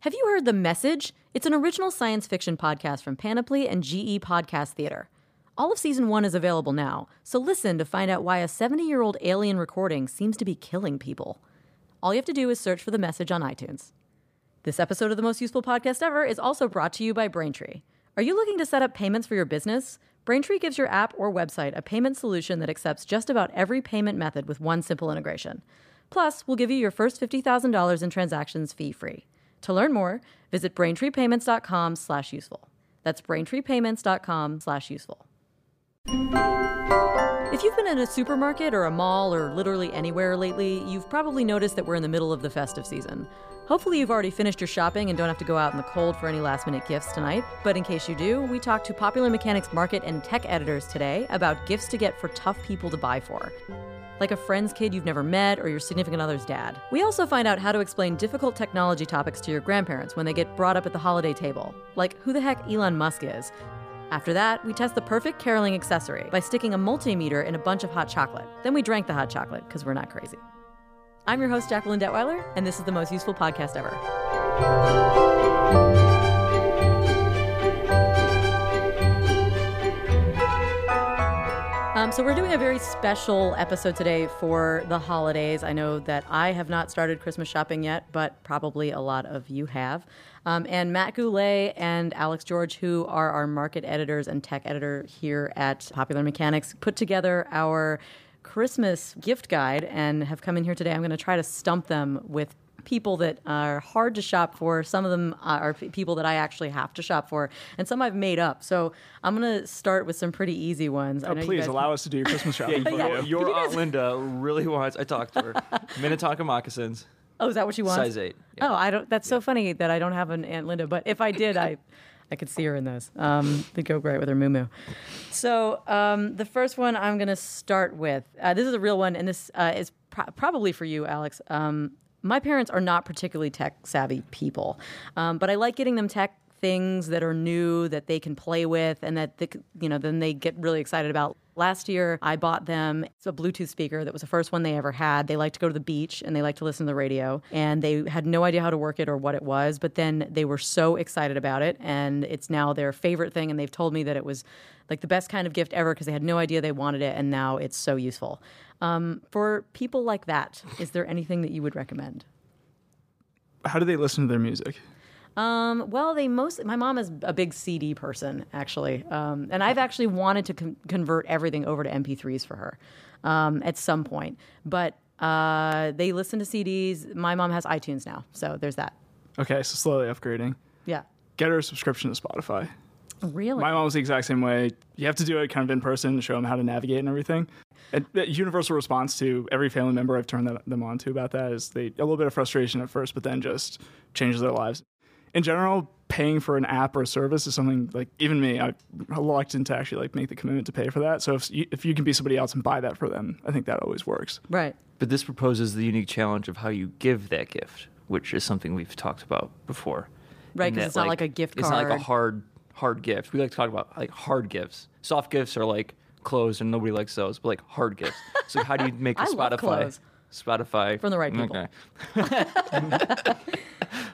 Have you heard The Message? It's an original science fiction podcast from Panoply and GE Podcast Theater. All of season one is available now, so listen to find out why a 70 year old alien recording seems to be killing people. All you have to do is search for The Message on iTunes. This episode of the most useful podcast ever is also brought to you by Braintree. Are you looking to set up payments for your business? Braintree gives your app or website a payment solution that accepts just about every payment method with one simple integration. Plus, we'll give you your first $50,000 in transactions fee-free. To learn more, visit braintreepayments.com slash useful. That's braintreepayments.com slash useful. If you've been in a supermarket or a mall or literally anywhere lately, you've probably noticed that we're in the middle of the festive season. Hopefully, you've already finished your shopping and don't have to go out in the cold for any last minute gifts tonight. But in case you do, we talked to Popular Mechanics market and tech editors today about gifts to get for tough people to buy for like a friend's kid you've never met or your significant other's dad. We also find out how to explain difficult technology topics to your grandparents when they get brought up at the holiday table, like who the heck Elon Musk is. After that, we test the perfect caroling accessory by sticking a multimeter in a bunch of hot chocolate. Then we drank the hot chocolate because we're not crazy. I'm your host, Jacqueline Detwiler, and this is the most useful podcast ever. Um, so, we're doing a very special episode today for the holidays. I know that I have not started Christmas shopping yet, but probably a lot of you have. Um, and Matt Goulet and Alex George, who are our market editors and tech editor here at Popular Mechanics, put together our Christmas gift guide and have come in here today. I'm going to try to stump them with people that are hard to shop for. Some of them are people that I actually have to shop for, and some I've made up. So I'm going to start with some pretty easy ones. Oh, please allow us to do your Christmas shopping for yeah, you. Your Aunt Linda really wants. I talked to her. Minnetonka moccasins. Oh, is that what she wants? Size eight. Yeah. Oh, I don't. That's so funny that I don't have an Aunt Linda. But if I did, I. I could see her in those. Um, they go great with her moo moo. So um, the first one I'm going to start with. Uh, this is a real one, and this uh, is pro- probably for you, Alex. Um, my parents are not particularly tech savvy people, um, but I like getting them tech things that are new that they can play with and that they, you know then they get really excited about. Last year, I bought them a Bluetooth speaker that was the first one they ever had. They like to go to the beach and they like to listen to the radio, and they had no idea how to work it or what it was. But then they were so excited about it, and it's now their favorite thing. And they've told me that it was like the best kind of gift ever because they had no idea they wanted it, and now it's so useful. Um, for people like that, is there anything that you would recommend? How do they listen to their music? Um, well, they most. My mom is a big CD person, actually, um, and I've actually wanted to con- convert everything over to MP3s for her um, at some point. But uh, they listen to CDs. My mom has iTunes now, so there's that. Okay, so slowly upgrading. Yeah. Get her a subscription to Spotify. Really? My mom was the exact same way. You have to do it kind of in person to show them how to navigate and everything. And the universal response to every family member I've turned them on to about that is they a little bit of frustration at first, but then just changes their lives. In general, paying for an app or a service is something like even me, I'm reluctant to actually like make the commitment to pay for that. So if you, if you can be somebody else and buy that for them, I think that always works. right. But this proposes the unique challenge of how you give that gift, which is something we've talked about before. Right, because that, it's not like a gift card. It's not like a hard hard gifts. We like to talk about like hard gifts. Soft gifts are like clothes, and nobody likes those. But like hard gifts. So how do you make a I love Spotify? clothes. Spotify From the right people. Okay.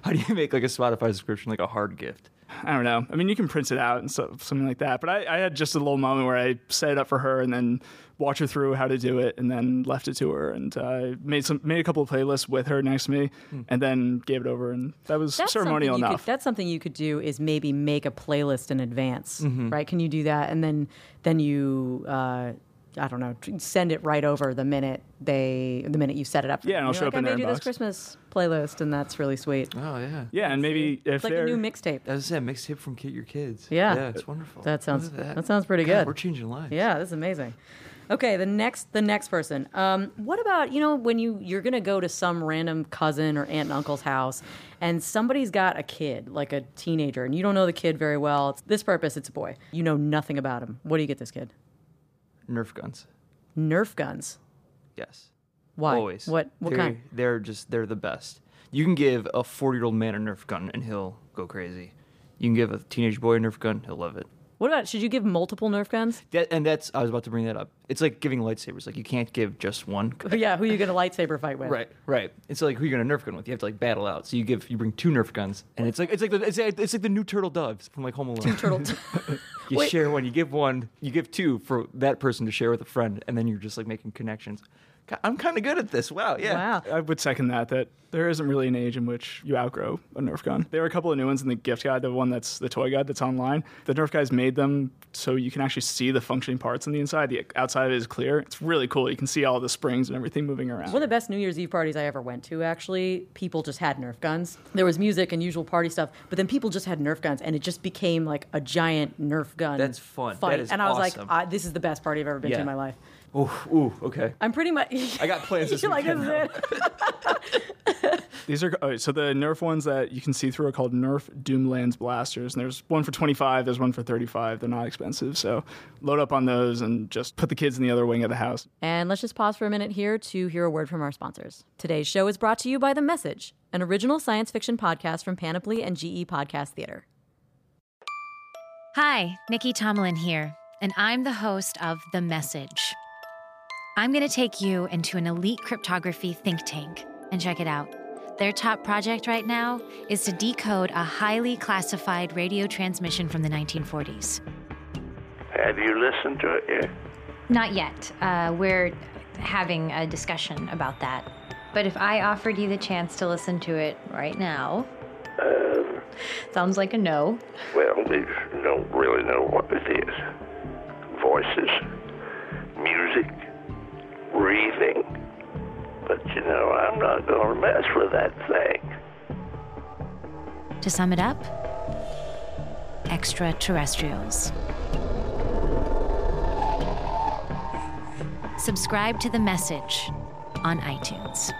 how do you make like a Spotify subscription like a hard gift? I don't know. I mean, you can print it out and so, something like that. But I, I had just a little moment where I set it up for her and then walked her through how to do it, and then left it to her and uh, made some made a couple of playlists with her next to me, and then gave it over, and that was That's ceremonial enough. Could, that's something you could do is maybe make a playlist in advance, Mm-hmm. right? Can you do that? And then then you uh, I don't know, send it right over the minute they the minute you set it up. for Yeah, and I'll show like, up in I their made you this. Christmas playlist, and that's really sweet. Oh yeah. yeah, and maybe if It's like a they're new mixtape. As I said, mixtape from Kid Your Kids. Yeah. Yeah, it's wonderful. That sounds Look at that. sounds pretty God, good. We're changing lives. Yeah, this is amazing. Okay, the next the next person. Um, what about you know when you you're gonna go to some random cousin or aunt and uncle's house, and somebody's got a kid like a teenager, and you don't know the kid very well. It's this purpose. It's a boy. You know nothing about him. What do you get this kid? Nerf guns. Nerf guns. Yes. Why? Always. What? What they're, kind? They're just they're the best. You can give a forty year old man a Nerf gun and he'll go crazy. You can give a teenage boy a Nerf gun, he'll love it. What about should you give multiple Nerf guns? That, and that's I was about to bring that up. It's like giving lightsabers. Like you can't give just one. yeah, who are you going to lightsaber fight with? Right, right. It's like who are you're gonna Nerf gun with. You have to like battle out. So you give you bring two Nerf guns, and it's like it's like the, it's, like- it's like the new turtle doves from like Home Alone. Two turtle. you Wait. share one. You give one. You give two for that person to share with a friend, and then you're just like making connections. God, I'm kind of good at this. Wow. Yeah. Wow. I would second that. That there isn't really an age in which you outgrow a Nerf gun. There are a couple of new ones in the gift guide. The one that's the toy guide that's online. The Nerf guys made them so you can actually see the functioning parts on the inside. The outside is clear. It's really cool. You can see all the springs and everything moving around. One of the best New Year's Eve parties I ever went to, actually, people just had Nerf guns. There was music and usual party stuff, but then people just had Nerf guns, and it just became like a giant Nerf gun. That's fun. That Fight. is and I was awesome. like, I, "This is the best party I've ever been to in my life." Ooh, ooh. Okay. I'm pretty much. I got plans this You're like, this weekend, is it. These are oh, so the Nerf ones that you can see through are called Nerf Doomlands blasters, and there's one for 25, there's one for 35. They're not expensive, so load up on those and just put the kids in the other wing of the house. And let's just pause for a minute here to hear a word from our sponsors. Today's show is brought to you by The Message, an original science fiction podcast from Panoply and GE Podcast Theater. Hi, Nikki Tomlin here, and I'm the host of The Message. I'm going to take you into an elite cryptography think tank and check it out. Their top project right now is to decode a highly classified radio transmission from the 1940s. Have you listened to it yet? Not yet. Uh, we're having a discussion about that. But if I offered you the chance to listen to it right now, sounds like a no. Well, we don't really know what it is. Voices, music, breathing. But you know, I'm not going to mess with that thing. To sum it up, extraterrestrials. Subscribe to The Message on iTunes.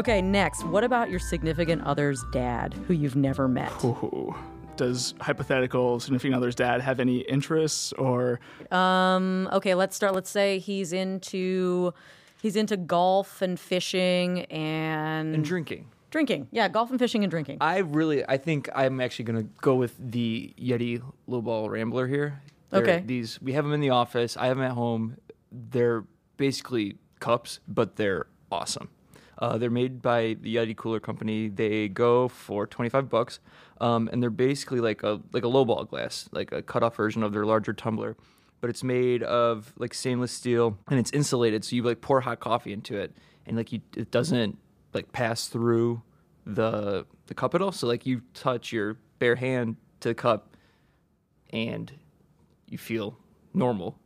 Okay, next, what about your significant other's dad who you've never met? Ooh. Does hypothetical significant other's dad have any interests or Um, okay, let's start. Let's say he's into he's into golf and fishing and, And drinking. drinking. Yeah, golf and fishing and drinking. I really, I think I'm actually gonna go with the Yeti Lowball Rambler here. They're- Okay. These we have them in the office. I have them at home. They're basically cups, but they're awesome. Uh, they're made by the Yeti Cooler Company. They go for 25 bucks, um, and they're basically like a like a lowball glass, like a cut off version of their larger tumbler. But it's made of like stainless steel, and it's insulated, so you like pour hot coffee into it, and like you, it doesn't like pass through the the cup at all. So like you touch your bare hand to the cup, and you feel normal,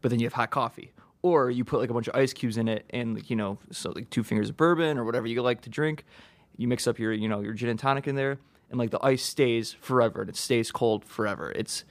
but then you have hot coffee. Or you put like a bunch of ice cubes in it and like, you know, so like two fingers of bourbon or whatever you like to drink. You mix up your, you know, your gin and tonic in there and like the ice stays forever and it stays cold forever. It's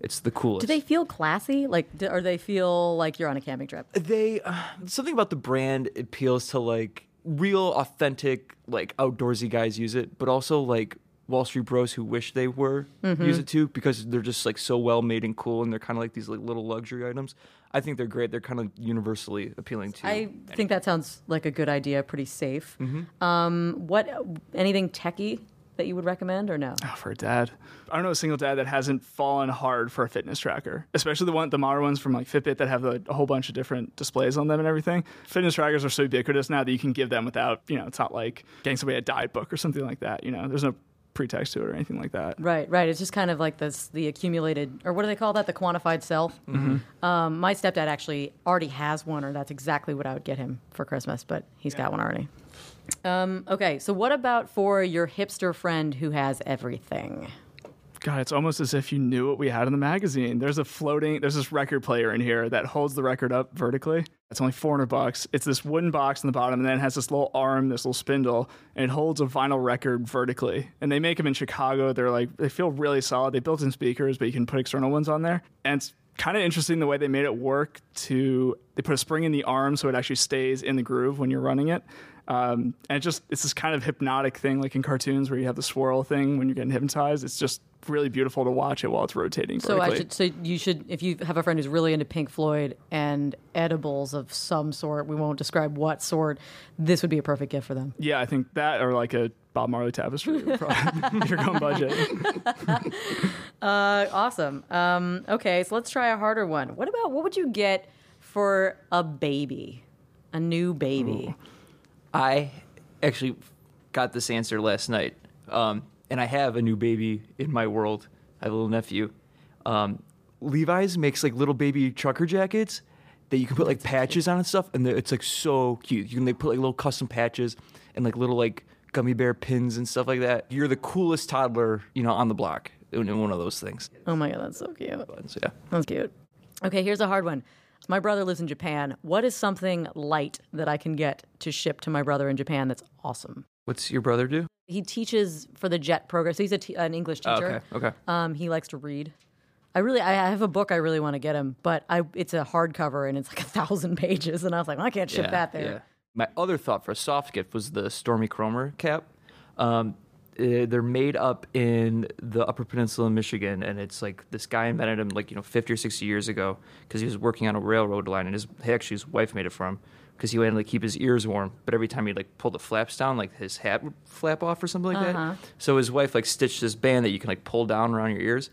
it's the coolest. Do they feel classy? Like, do, or they feel like you're on a camping trip? they uh, something about the brand appeals to like real authentic like outdoorsy guys use it but also like wall street bros who wish they were use it too because they're just like so well made and cool and they're kind of like these like little luxury items i think they're great they're kind of universally appealing to I think that sounds like a good idea. Pretty safe. Um, what anything techie that you would recommend or no? Oh, for a dad. I don't know a single dad that hasn't fallen hard for a fitness tracker, especially the one, the modern ones from like Fitbit that have a, a whole bunch of different displays on them and everything. Fitness trackers are so ubiquitous now that you can give them without, you know, it's not like getting somebody a diet book or something like that. You know, there's no pretext to it or anything like that. Right, right. It's just kind of like this the accumulated, or what do they call that? The quantified self. Um, my stepdad actually already has one, or that's exactly what I would get him for Christmas, but he's got one already. Um, okay, so what about for your hipster friend who has everything? God, it's almost as if you knew what we had in the magazine. There's a floating, there's this record player in here that holds the record up vertically. It's only 400 bucks. It's this wooden box in the bottom, and then it has this little arm, this little spindle, and it holds a vinyl record vertically. And they make them in Chicago. They're like, they feel really solid. They built in speakers, but you can put external ones on there. And it's kind of interesting the way they made it work to, they put a spring in the arm so it actually stays in the groove when you're running it. Um, and it just it's this kind of hypnotic thing, like in cartoons where you have the swirl thing when you're getting hypnotized. It's just really beautiful to watch it while it's rotating. So I vertically. should. So you should, if you have a friend who's really into Pink Floyd and edibles of some sort, we won't describe what sort. This would be a perfect gift for them. Yeah, I think that or like a Bob Marley tapestry. probably- if you're going budget. Uh, awesome. Um, okay, so let's try a harder one. What about what would you get for a baby, a new baby? I actually got this answer last night, um, and I have a new baby in my world. I have a little nephew. Um, Levi's makes like little baby trucker jackets that you can put like patches on and stuff, and it's like so cute. You can like put like little custom patches and like little like gummy bear pins and stuff like that. You're the coolest toddler, you know, on the block in in one of those things. Oh my god, that's so cute. So yeah. That's cute. Okay, here's a hard one. My brother lives in Japan. What is something light that I can get to ship to my brother in Japan that's awesome? What's your brother do? He teaches for the JET program. So he's a an English Oh, teacher. okay. Okay. Um, he likes to read. I really, I have a book I really want to get him, but I it's a hardcover and it's like a thousand pages, and I was like, well, I can't ship that there. Yeah. My other thought for a soft gift was the Stormy Kromer cap. Um, eh, they're made up in the Upper Peninsula in Michigan, and it's like this guy invented them like you know 50 or 60 years ago because he was working on a railroad line, and his actually his wife made it for him because he wanted to like, keep his ears warm. But every time he'd like pull the flaps down, like his hat would flap off or something like that. So his wife like stitched this band that you can like pull down around your ears,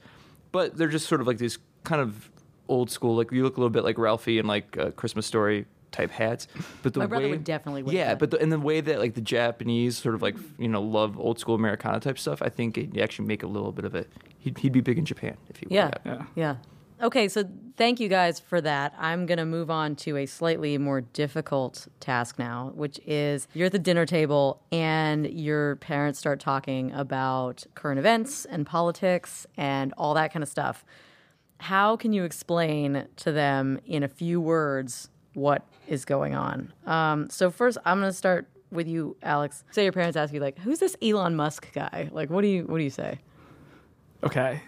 but they're just sort of like these kind of old school. Like you look a little bit like Ralphie and like uh, Christmas Story type hats. But the My brother way, would definitely wear yeah, that. but the, in the way that like the Japanese sort of like you know love old school Americana type stuff, I think it actually make a little bit of it. He'd, he'd be big in Japan if he wore Yeah. that. Yeah. Yeah. Okay, so thank you guys for that. I'm going to move on to a slightly more difficult task now, which is you're at the dinner table and your parents start talking about current events and politics and all that kind of stuff. How can you explain to them in a few words what is going on? Um, so, first, I'm going to start with you, Alex. Say your parents ask you, like, who's this Elon Musk guy? Like, what do you, what do you say? Okay.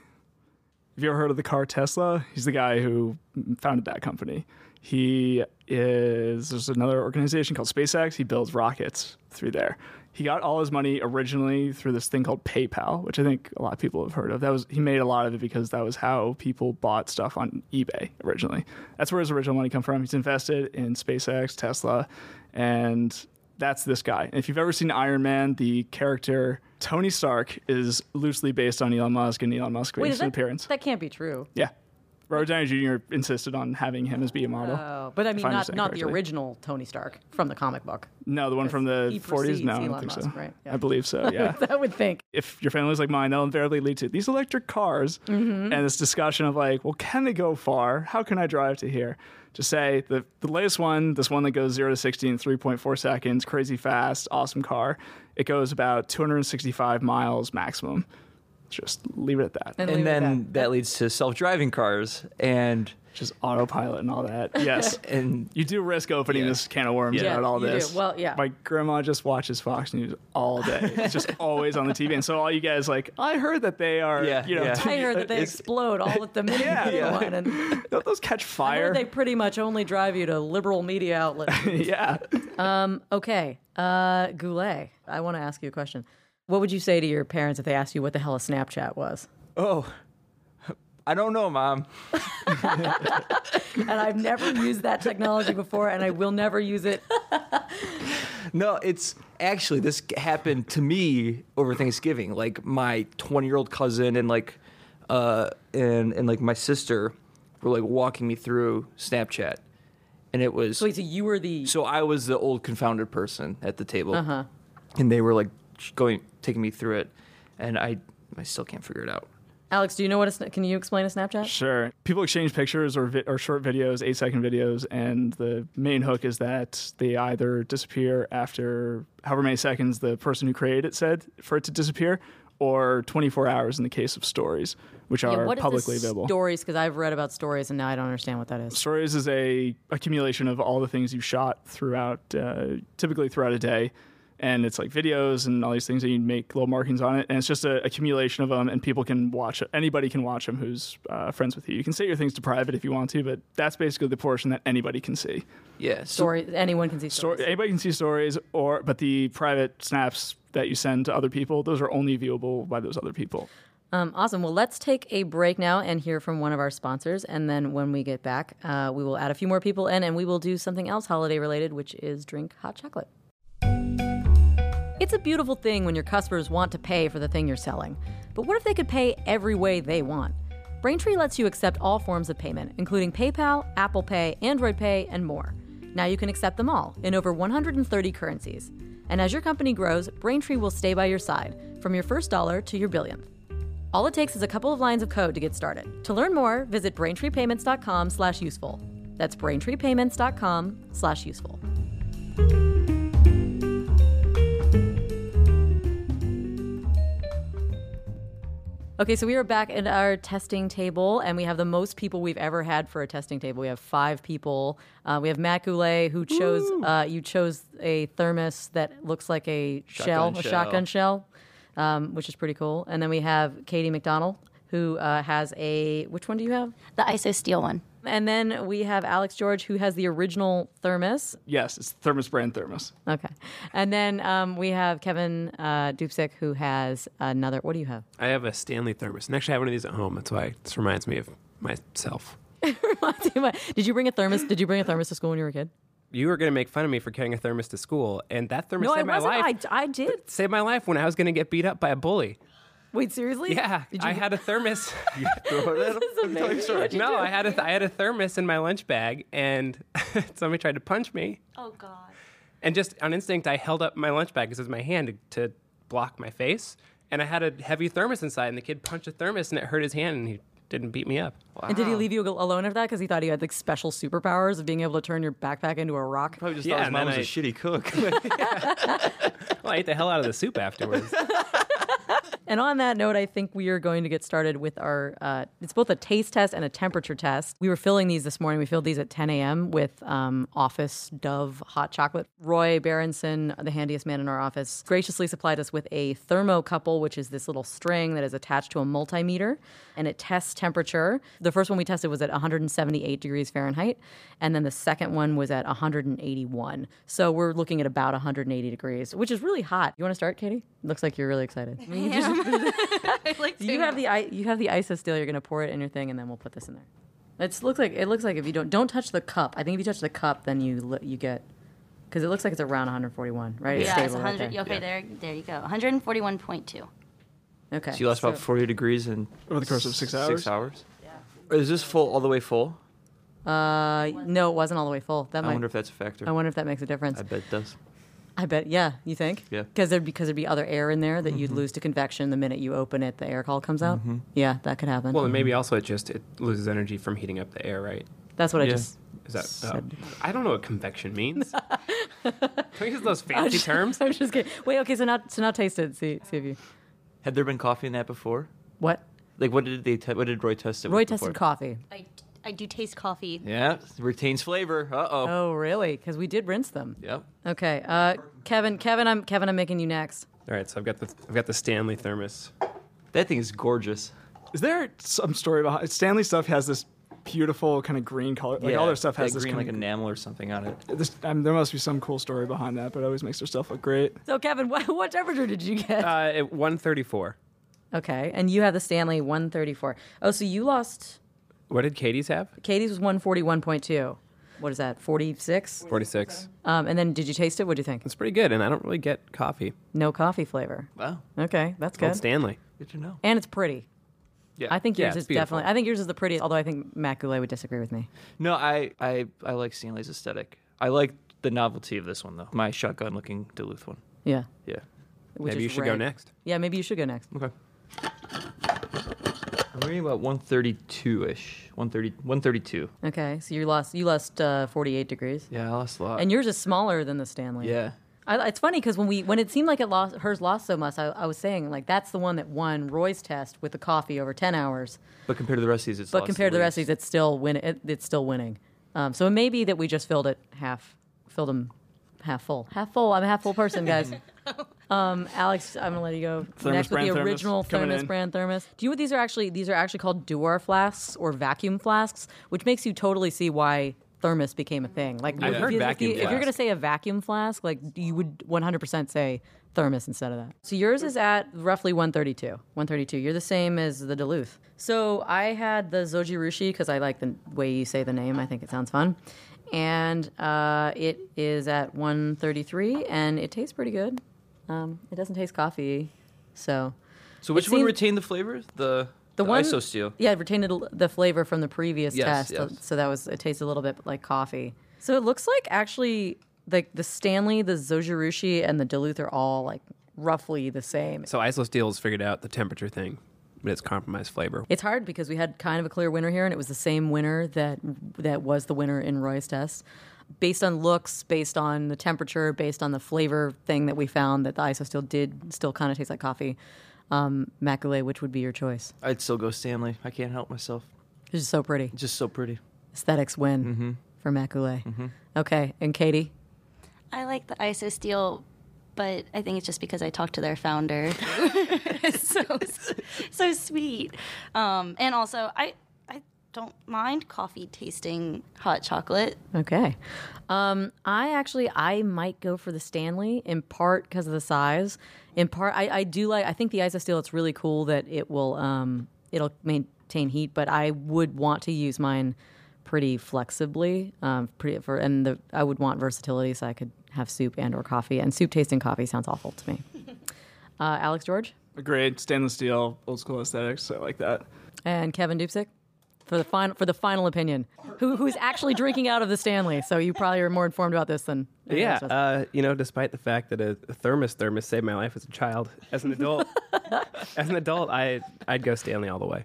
Have you ever heard of the car Tesla? He's the guy who founded that company. He is, there's another organization called SpaceX. He builds rockets through there. He got all his money originally through this thing called PayPal, which I think a lot of people have heard of. That was he made a lot of it because that was how people bought stuff on eBay originally. That's where his original money come from. He's invested in SpaceX, Tesla, and that's this guy. And if you've ever seen Iron Man, the character Tony Stark is loosely based on Elon Musk, and Elon Musk makes an that, appearance. that can't be true. Yeah. Robert Downey Jr. insisted on having him as be a model. Oh, but I mean, not not the original Tony Stark from the comic book. no, the one from the he 40s? precedes No, I don't Elon think so. Right? Yeah. I believe so, yeah. I would think. if your family's like mine, that'll invariably lead to these electric cars Mm-hmm. and this discussion of like, well, can they go far? How can I drive to here? Just say the, the latest one, this one that goes 0 to 60 in 3.4 seconds, crazy fast, awesome car. It goes about 265 miles maximum. Just leave it at that. And, And then that leads to self-driving cars, and Just autopilot and all that. Yes. and You do risk opening Yeah. this can of worms Yeah, about all you do. this. Well, yeah. My grandma just watches Fox News all day. It's just always on the TV. And so all you guys like, I heard that they are, Yeah, you know, yeah. I heard that they explode all at the minute Yeah, you yeah. one, and don't those catch fire? heard they pretty much only drive you to liberal media outlets. yeah. okay, uh, Goulet, I want to ask you a question. What would you say to your parents if they asked you what the hell a Snapchat was? oh, I don't know, mom. And I've never used that technology before, and I will never use it. No, it's actually this happened to me over Thanksgiving. Like my 20 year old cousin and like uh and and like my sister were like walking me through Snapchat, and it was Wait, so you were the so I was the old confounded person at the table, Uh-huh. and they were like going taking me through it, and I I still can't figure it out. Alex? Do you know what a sna- can you explain a Snapchat? Sure. People exchange pictures or, vi- or short videos, eight second videos, and the main hook is that they either disappear after however many seconds the person who created it said for it to disappear, or 24 hours in the case of stories, which are what is publicly this available. Stories, because I've read about stories, and now I don't understand what that is. Stories is a accumulation of all the things you shot throughout, uh, typically throughout a day. And it's like videos and all these things that you make little markings on it, and it's just a accumulation of them, and people can watch it. Anybody can watch them who's uh, friends with you. You can set your things to private if you want to, but that's basically the portion that anybody can see. Yeah. So Story. Anyone can see Story, stories. anybody can see stories, or but the private snaps that you send to other people, those are only viewable by those other people. Um, awesome. Well, let's take a break now and hear from one of our sponsors. And then when we get back, uh, we will add a few more people in and we will do something else holiday related, which is drink hot chocolate. It's a beautiful thing when your customers want to pay for the thing you're selling. But what if they could pay every way they want? Braintree lets you accept all forms of payment, including PayPal, Apple Pay, Android Pay, and more. Now you can accept them all in over 130 currencies. And as your company grows, Braintree will stay by your side, from your first dollar to your billionth. All it takes is a couple of lines of code to get started. To learn more, visit braintreepayments.com slash useful. That's braintreepayments.com Okay, so we are back at our testing table, and we have the most people we've ever had for a testing table. We have five people. Uh, we have Matt Goulet, who chose uh, you chose a thermos that looks like a shell, Shotgun a shell. shotgun shell, um, which is pretty cool. And then we have Katie McDonald, who uh, has a which one do you have? The ISO steel one. And then we have Alex George, who has the original thermos. Yes, it's Thermos brand Thermos. Okay, and then um, we have Kevin uh, Dupzyk, who has another. What do you have? I have a Stanley thermos, and actually I have one of these at home. That's why this reminds me of myself. Did you bring a thermos? Did you bring a thermos to school when you were a kid? You were going to make fun of me for carrying a thermos to school, and that thermos No, I saved my wasn't. life. I, I did. saved my life when I was going to get beat up by a bully. Wait, seriously? Yeah, Did you I had a thermos. throw it at him. Tell your story. no, I had a I had a thermos in my lunch bag, and somebody tried to punch me. Oh God. And just on instinct, I held up my lunch bag because it was my hand to, to block my face. And I had a heavy thermos inside, and the kid punched a thermos, and it hurt his hand, and he didn't beat me up. And did he leave you al- alone after that because he thought he had like special superpowers of being able to turn your backpack into a rock? Probably just Yeah, thought his and mom then was a I- shitty cook. Well, I ate the hell out of the soup afterwards. And on that note, I think we are going to get started with our. Uh, it's both a taste test and a temperature test. We were filling these this morning. We filled these at 10 a.m. with um, Office Dove hot chocolate. Roy Berendsohn, the handiest man in our office, graciously supplied us with a thermocouple, which is this little string that is attached to a multimeter, and it tests temperature. The first one we tested was at 178 degrees Fahrenheit, and then the second one was at 181. So we're looking at about 180 degrees, which is really hot. You want to start, Katie? Looks like you're really excited. You have the i- you have the Isosteel. You're gonna pour it in your thing, and then we'll put this in there. It looks like it looks like if you don't don't touch the cup. I think if you touch the cup, then you li- you get because it looks like it's around 141, right? Yeah, it's stable right 100. there. okay, there, there you go. 141.2. Okay. so you lost about 40 degrees in Over the course of six hours. Six hours. Yeah. Is this full all the way full? Uh, no, it wasn't all the way full. That I might. wonder if that's a factor. I wonder if that makes a difference. I bet it does. I bet. Yeah, you think? Yeah. Because there'd because there'd be other air in there that you'd lose to convection the minute you open it. The air call comes out. Yeah, that could happen. well, and maybe also it just it loses energy from heating up the air, right? That's what I just. Is that? uh, I don't know what convection means. Don't use those fancy terms. I'm just kidding. Wait. Okay. So now so now taste it. See see if you. Had there been coffee in that before? What? Like, what did they? Te- what did Roy test it? Roy with tested before? coffee. I, I do taste coffee. Yeah, retains flavor. Uh oh. Oh, really? Because we did rinse them. Yep. Okay, uh, Kevin. Kevin, I'm Kevin. I'm making you next. All right, so I've got the I've got the Stanley thermos. That thing is gorgeous. Is there some story behind Stanley stuff has this beautiful kind of green color? Like all their stuff has that this green like kind enamel or something on it. of, this, um, there must be some cool story behind that, but it always makes their stuff look great. So, Kevin, what, what temperature did you get? Uh, at 134. okay, and you have the Stanley 134. Oh, so you lost. What did Katie's have? Katie's was 141.2. What is that? 46. 46. Um, and then did you taste it? What do you think? It's pretty good, and I don't really get coffee. No coffee flavor. Wow. Okay, that's Old good. Stanley. Good to know. And it's pretty. Yeah. I think Yeah, yours it's is beautiful. definitely. I think yours is the prettiest. Although I think Matt Goulet would disagree with me. No, I, I, I like Stanley's aesthetic. I like the novelty of this one though. My shotgun-looking Duluth one. Yeah. Yeah. Which Maybe you is should go red. next. Yeah, maybe you should go next. Okay. I'm reading about 132-ish. 130, 132. Okay, so you lost. You lost uh, 48 degrees. Yeah, I lost a lot. And yours is smaller than the Stanley. yeah. I, it's funny because when we when it seemed like it lost hers lost so much, I, I was saying like that's the one that won Roy's test with the coffee over ten hours. But compared to the rest of these, it's But lost compared to the rest of least. these, it's still win. It, it's still winning. Um, so it may be that we just filled it half, filled them half full. Half full. I'm a half full person, guys. um, Alex, I'm gonna let you go Thermos next with the brand thermos original thermos brand thermos. Do you know what these are actually? These are actually called Dewar flasks or vacuum flasks, which makes you totally see why thermos became a thing. Like, I've if heard you- if vacuum you- If you're gonna say a vacuum flask, like you would 100% say thermos instead of that. So yours is at roughly 132. 132. You're the same as the Duluth. So I had the Zojirushi because I like the way you say the name. I think it sounds fun. And uh, it is at 133, and it tastes pretty good. Um, it doesn't taste coffee, so So which It one seems- retained the flavor? The the one ISO steel. Yeah, it retained the- the flavor from the previous Yes, test, yes. so that was it tasted a little bit like coffee. So it looks like actually like the Stanley, the Zojirushi, and the Duluth are all like roughly the same. So Isosteel's figured out the temperature thing, but it's compromised flavor. It's hard because we had kind of a clear winner here, and it was the same winner that that was the winner in Roy's test. Based on looks, based on the temperature, based on the flavor thing that we found, that the Isosteel did still kind of taste like coffee. Um, Matt Goulet, which would be your choice? I'd still go Stanley. I can't help myself. It's just so pretty. It's just so pretty. Aesthetics win for Matt Goulet. Okay, and Katie. I like the ISO steel, but I think it's just because I talked to their founder. it's so so sweet. Um, and also, I I don't mind coffee tasting hot chocolate. Okay. Um, I actually I might go for the Stanley in part because of the size. In part, I, I do like. I think the isosteel. It's really cool that it will um, it'll maintain heat, but I would want to use mine pretty flexibly. Um, pretty for and the I would want versatility, so I could have soup and or coffee. And soup tasting coffee sounds awful to me. Uh, Alex George Great stainless steel, old school aesthetics. I like that. and Kevin Dupzyk for the final for the final opinion. Who who's actually drinking out of the Stanley? So you probably are more informed about this than Yeah, uh, you know, despite the fact that a, a thermos thermos saved my life as a child, as an adult, as an adult, I I'd go Stanley all the way.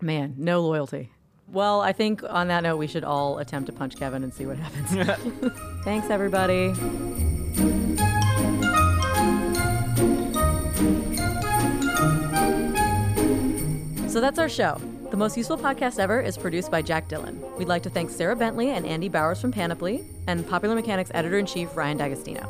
Man, no loyalty. Well, I think on that note, we should all attempt to punch Kevin and see what happens. Thanks, everybody. So that's our show. The Most Useful Podcast Ever is produced by Jack Dillon. We'd like to thank Sarah Bentley and Andy Bowers from Panoply and Popular Mechanics editor in chief Ryan D'Agostino.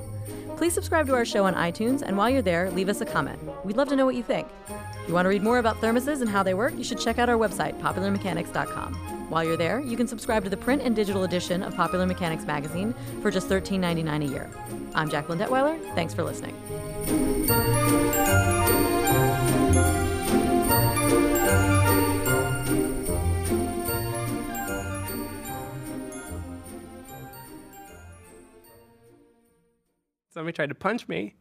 Please subscribe to our show on iTunes, and while you're there, leave us a comment. We'd love to know what you think. If you want to read more about thermoses and how they work, you should check out our website, popularmechanics.com. While you're there, you can subscribe to the print and digital edition of Popular Mechanics magazine for just $13.99 a year. I'm Jacqueline Detwiler. Thanks for listening. Somebody tried to punch me.